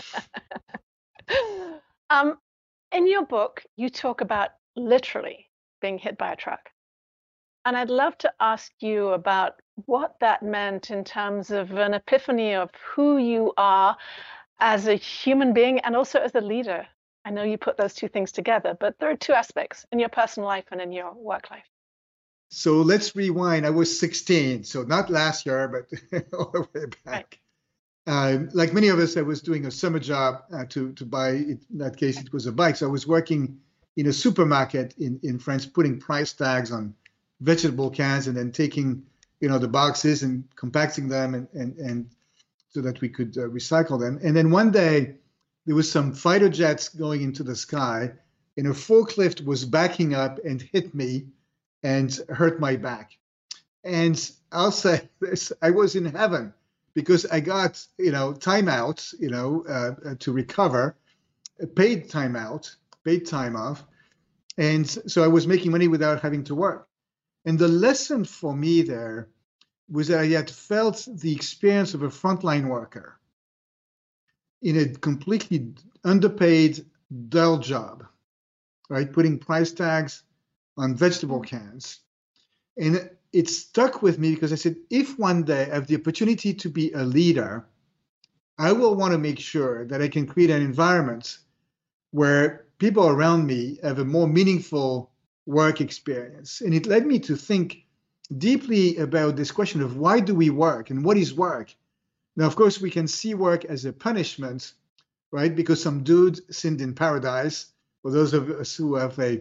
um, in your book, you talk about literally being hit by a truck. And I'd love to ask you about what that meant in terms of an epiphany of who you are as a human being and also as a leader. I know you put those two things together, but there are two aspects in your personal life and in your work life. So let's rewind. I was 16, so not last year, but all the way back. Right. Uh, like many of us, I was doing a summer job uh, to to buy. In that case, it was a bike. So I was working in a supermarket in, in France putting price tags on vegetable cans and then taking you know the boxes and compacting them and and, and so that we could uh, recycle them and then one day there was some fighter jets going into the sky and a forklift was backing up and hit me and hurt my back and i'll say this i was in heaven because i got you know timeouts you know uh, to recover paid timeout paid time off. And so I was making money without having to work. And the lesson for me there was that I had felt the experience of a frontline worker in a completely underpaid, dull job, right? Putting price tags on vegetable mm. cans. And it stuck with me because I said, if one day I have the opportunity to be a leader, I will want to make sure that I can create an environment where people around me have a more meaningful work experience. And it led me to think deeply about this question of why do we work and what is work? Now, of course, we can see work as a punishment, right? Because some dude sinned in paradise for those of us who have a,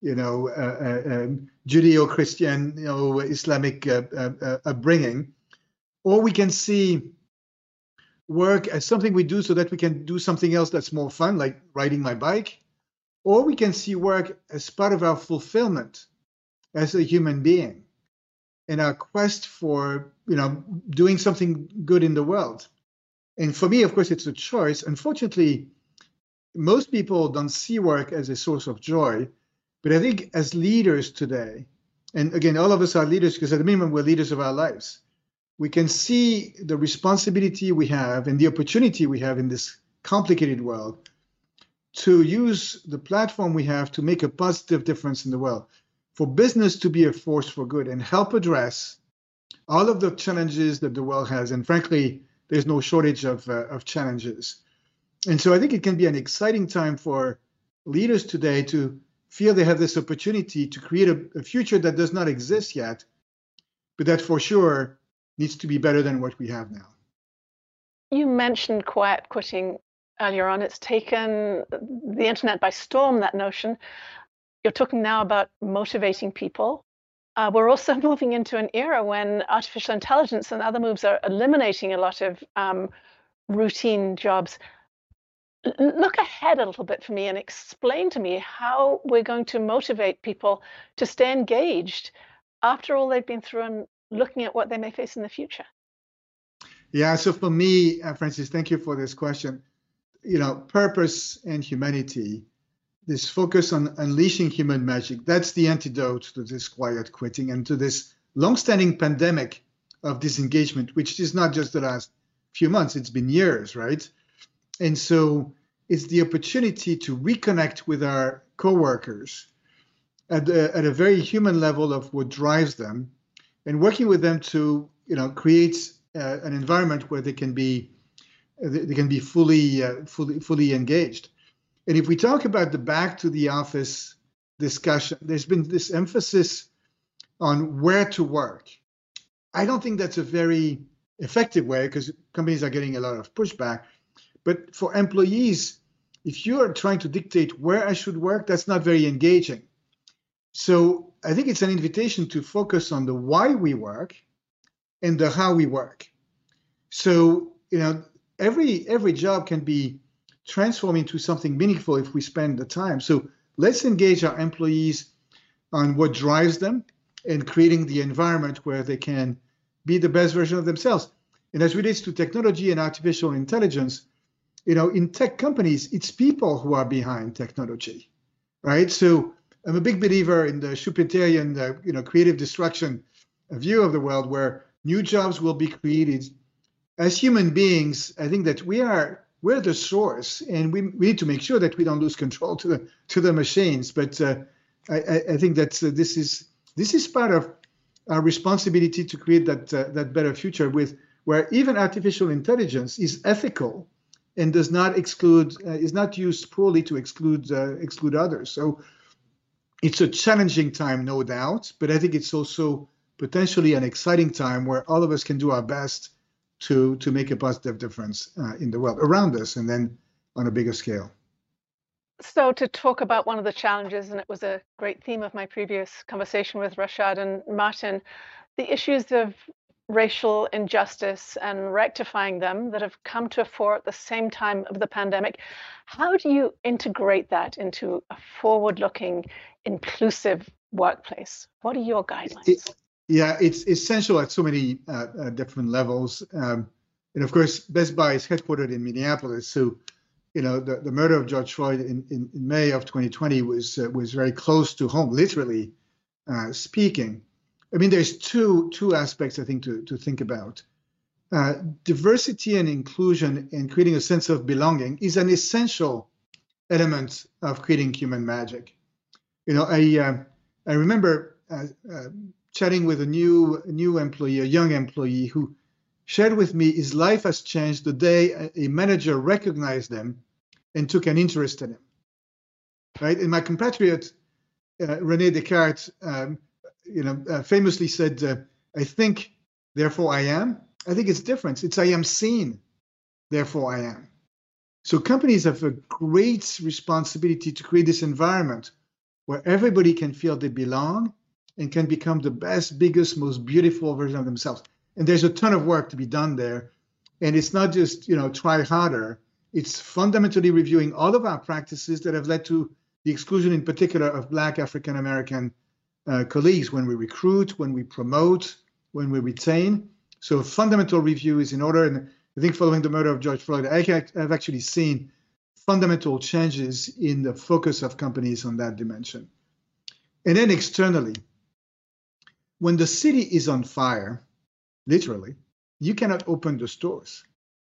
you know, uh, um, Judeo-Christian, you know, Islamic uh, uh, upbringing, or we can see work as something we do so that we can do something else that's more fun, like riding my bike, or we can see work as part of our fulfillment as a human being in our quest for you know doing something good in the world. And for me of course it's a choice. Unfortunately most people don't see work as a source of joy but i think as leaders today and again all of us are leaders because at the minimum we're leaders of our lives we can see the responsibility we have and the opportunity we have in this complicated world to use the platform we have to make a positive difference in the world for business to be a force for good and help address all of the challenges that the world has. And frankly, there's no shortage of, uh, of challenges. And so I think it can be an exciting time for leaders today to feel they have this opportunity to create a, a future that does not exist yet, but that for sure needs to be better than what we have now. You mentioned quiet quitting earlier on. It's taken the internet by storm, that notion. You're talking now about motivating people. Uh, we're also moving into an era when artificial intelligence and other moves are eliminating a lot of um, routine jobs. Look ahead a little bit for me and explain to me how we're going to motivate people to stay engaged after all they've been through and looking at what they may face in the future. Yeah, so for me, uh, Frances, thank you for this question. You know, purpose and humanity this focus on unleashing human magic, that's the antidote to this quiet quitting and to this long-standing pandemic of disengagement, which is not just the last few months, it's been years, right? And so it's the opportunity to reconnect with our coworkers at, a, at a very human level of what drives them and working with them to, you know, create uh, an environment where they can be they can be fully uh, fully fully engaged. And if we talk about the back to the office discussion, there's been this emphasis on where to work. I don't think that's a very effective way because companies are getting a lot of pushback. But for employees, if you are trying to dictate where I should work, that's not very engaging. So I think it's an invitation to focus on the why we work and the how we work. So, you know, every every job can be transformed into something meaningful if we spend the time. So let's engage our employees on what drives them and creating the environment where they can be the best version of themselves. And as relates to technology and artificial intelligence, you know, in tech companies, it's people who are behind technology, right? So I'm a big believer in the Schumpeterian, uh, you know, creative destruction view of the world, where new jobs will be created. As human beings, I think that we are we're the source, and we, we need to make sure that we don't lose control to the to the machines. But uh, I, I think that uh, this is this is part of our responsibility to create that uh, that better future with where even artificial intelligence is ethical and does not exclude uh, is not used poorly to exclude uh, exclude others. So it's a challenging time, no doubt, but I think it's also potentially an exciting time where all of us can do our best to to make a positive difference uh, in the world around us and then on a bigger scale so to talk about one of the challenges and it was a great theme of my previous conversation with rashad and martin the issues of racial injustice and rectifying them that have come to a fore at the same time of the pandemic how do you integrate that into a forward looking inclusive workplace what are your guidelines it, yeah, it's essential at so many uh, uh, different levels. Um, and of course, Best Buy is headquartered in Minneapolis. So, you know, the, the murder of George Floyd in, in, in May of 2020 was uh, was very close to home, literally uh, speaking. I mean, there's two two aspects I think to to think about. Uh, diversity and inclusion and creating a sense of belonging is an essential element of creating human magic. You know, I uh, I remember chatting with a new new employee, a young employee who shared with me his life has changed the day a manager recognized him and took an interest in him. Right, and my compatriot uh, Rene Descartes, um, you know, uh, famously said, uh, "I think, therefore I am." I think it's different. It's I am seen, therefore I am. So companies have a great responsibility to create this environment where everybody can feel they belong and can become the best, biggest, most beautiful version of themselves. And there's a ton of work to be done there. And it's not just, you know, try harder. It's fundamentally reviewing all of our practices that have led to the exclusion, in particular, of Black African American uh, colleagues when we recruit, when we promote, when we retain. So fundamental review is in order. And I think following the murder of George Floyd, I have actually seen fundamental changes in the focus of companies on that dimension. And then externally, when the city is on fire, literally, you cannot open the stores,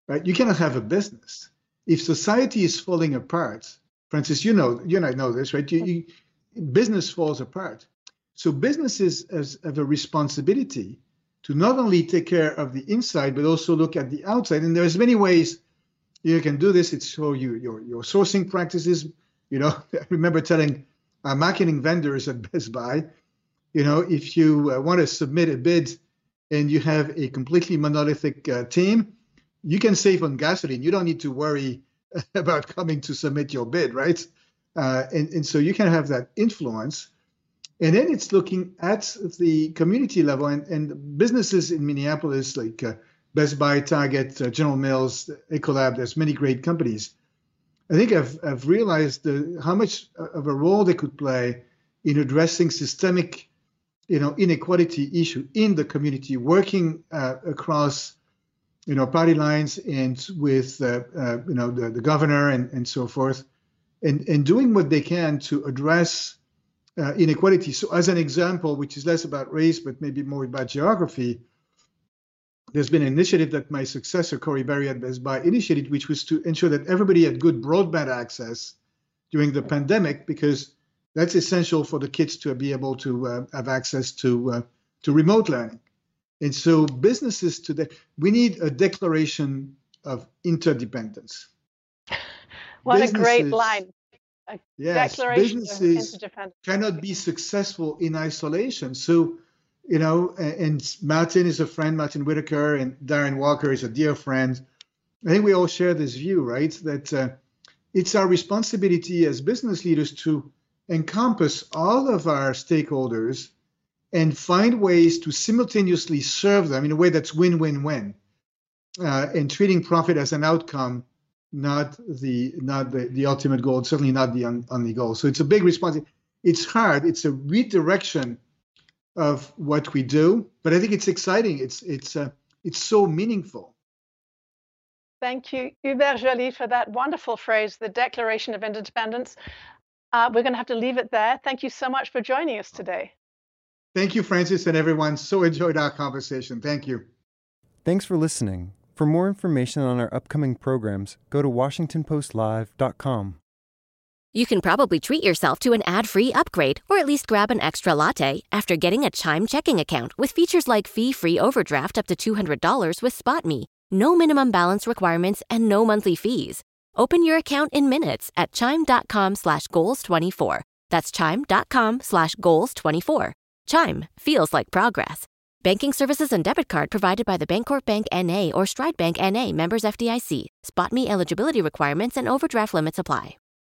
right? You cannot have a business. If society is falling apart, Frances, you know, you and I know this, right? You, you, business falls apart. So businesses have a responsibility to not only take care of the inside, but also look at the outside. And there's many ways you can do this. It's show you your, your sourcing practices. You know, I remember telling our marketing vendors at Best Buy, you know, if you uh, want to submit a bid and you have a completely monolithic uh, team, you can save on gasoline. You don't need to worry about coming to submit your bid, right? Uh, and, and so you can have that influence. And then it's looking at the community level and, and businesses in Minneapolis like uh, Best Buy, Target, uh, General Mills, Ecolab, there's many great companies. I think I've, I've realized the, how much of a role they could play in addressing systemic you know, inequality issue in the community, working uh, across, you know, party lines and with, uh, uh, you know, the, the governor and, and so forth, and, and doing what they can to address uh, inequality. So as an example, which is less about race, but maybe more about geography, there's been an initiative that my successor, Corie Barry at Best Buy, initiated, which was to ensure that everybody had good broadband access during the pandemic because that's essential for the kids to be able to uh, have access to uh, to remote learning. And so businesses today, we need a declaration of interdependence. What businesses, a great line. Yes, businesses cannot be successful in isolation. So, you know, and Martin is a friend, Martin Whittaker, and Darren Walker is a dear friend. I think we all share this view, right? That uh, it's our responsibility as business leaders to encompass all of our stakeholders and find ways to simultaneously serve them in a way that's win-win-win uh, and treating profit as an outcome not the not the, the ultimate goal certainly not the only goal so it's a big responsibility it's hard it's a redirection of what we do but i think it's exciting it's it's uh, it's so meaningful Thank you, Hubert Joly, for that wonderful phrase, the Declaration of Independence. Uh, we're going to have to leave it there. Thank you so much for joining us today. Thank you, Frances, and everyone. So enjoyed our conversation. Thank you. Thanks for listening. For more information on our upcoming programs, go to WashingtonPostLive.com. You can probably treat yourself to an ad free upgrade or at least grab an extra latte after getting a Chime checking account with features like fee free overdraft up to $200 with SpotMe, no minimum balance requirements, and no monthly fees. Open your account in minutes at chime.com slash goals24. That's chime.com slash goals24. Chime feels like progress. Banking services and debit card provided by the Bancorp Bank NA or Stride Bank NA members FDIC. SpotMe eligibility requirements and overdraft limits apply.